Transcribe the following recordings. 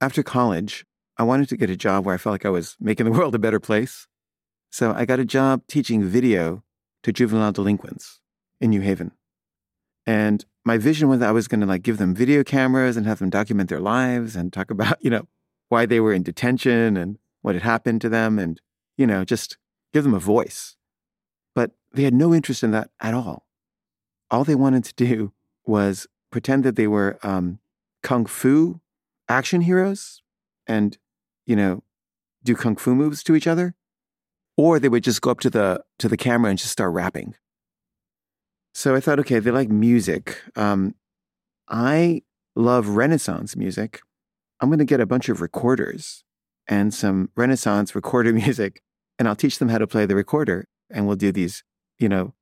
after college, I wanted to get a job where I felt like I was making the world a better place. So I got a job teaching video to juvenile delinquents in New Haven. And my vision was I was going to like give them video cameras and have them document their lives and talk about, you know, why they were in detention and what had happened to them and, you know, just give them a voice. But they had no interest in that at all. All they wanted to do was pretend that they were um, kung fu action heroes and, you know, do kung fu moves to each other. Or they would just go up to the to the camera and just start rapping. So I thought, okay, they like music. Um, I love Renaissance music. I'm going to get a bunch of recorders and some Renaissance recorder music, and I'll teach them how to play the recorder. And we'll do these, you know,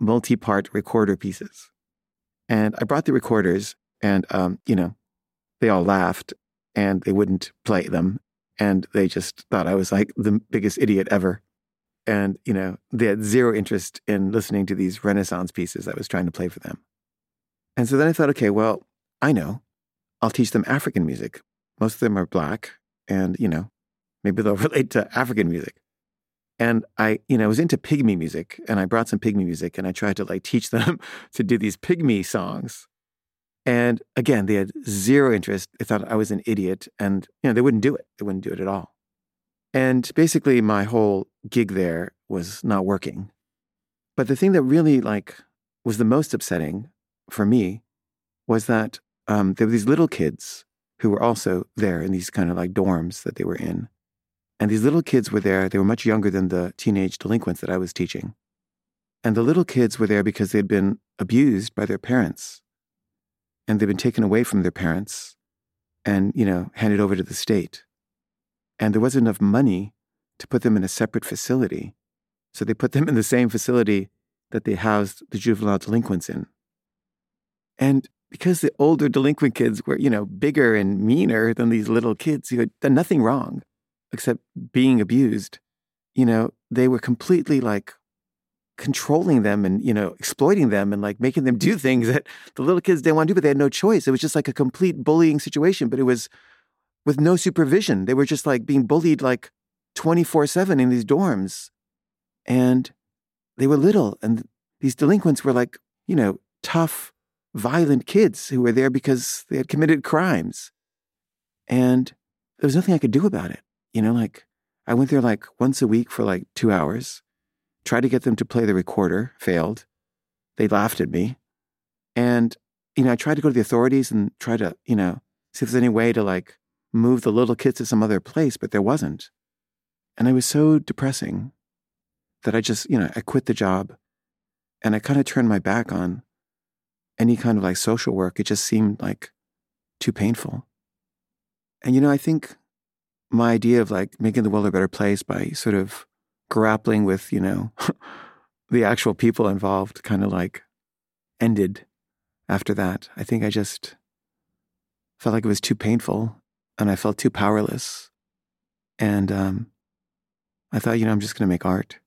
multi part recorder pieces. And I brought the recorders, and, um, you know, they all laughed and they wouldn't play them. And they just thought I was like the biggest idiot ever. And, you know, they had zero interest in listening to these Renaissance pieces I was trying to play for them. And so then I thought, okay, well, I know. I'll teach them African music. Most of them are black, and, you know, maybe they'll relate to African music. And I, you know, I was into pygmy music, and I brought some pygmy music, and I tried to like teach them to do these pygmy songs. And again, they had zero interest. They thought I was an idiot, and you know, they wouldn't do it. They wouldn't do it at all. And basically, my whole gig there was not working. But the thing that really like was the most upsetting for me was that um, there were these little kids who were also there in these kind of like dorms that they were in. And these little kids were there. They were much younger than the teenage delinquents that I was teaching. And the little kids were there because they'd been abused by their parents. And they'd been taken away from their parents and, you know, handed over to the state and there wasn't enough money to put them in a separate facility. So they put them in the same facility that they housed the juvenile delinquents in. And because the older delinquent kids were, you know, bigger and meaner than these little kids who had done nothing wrong except being abused, you know, they were completely like controlling them and, you know, exploiting them and like making them do things that the little kids didn't want to do, but they had no choice. It was just like a complete bullying situation, but it was with no supervision. They were just like being bullied like 24 7 in these dorms. And they were little. And these delinquents were like, you know, tough, violent kids who were there because they had committed crimes. And there was nothing I could do about it. You know, like I went there like once a week for like two hours, tried to get them to play the recorder, failed. They laughed at me. And, you know, I tried to go to the authorities and try to, you know, see if there's any way to like move the little kids to some other place, but there wasn't. And it was so depressing that I just, you know, I quit the job and I kind of turned my back on any kind of like social work. It just seemed like too painful. And, you know, I think my idea of like making the world a better place by sort of grappling with, you know, the actual people involved kind of like ended after that. I think I just felt like it was too painful and I felt too powerless. And um, I thought, you know, I'm just going to make art.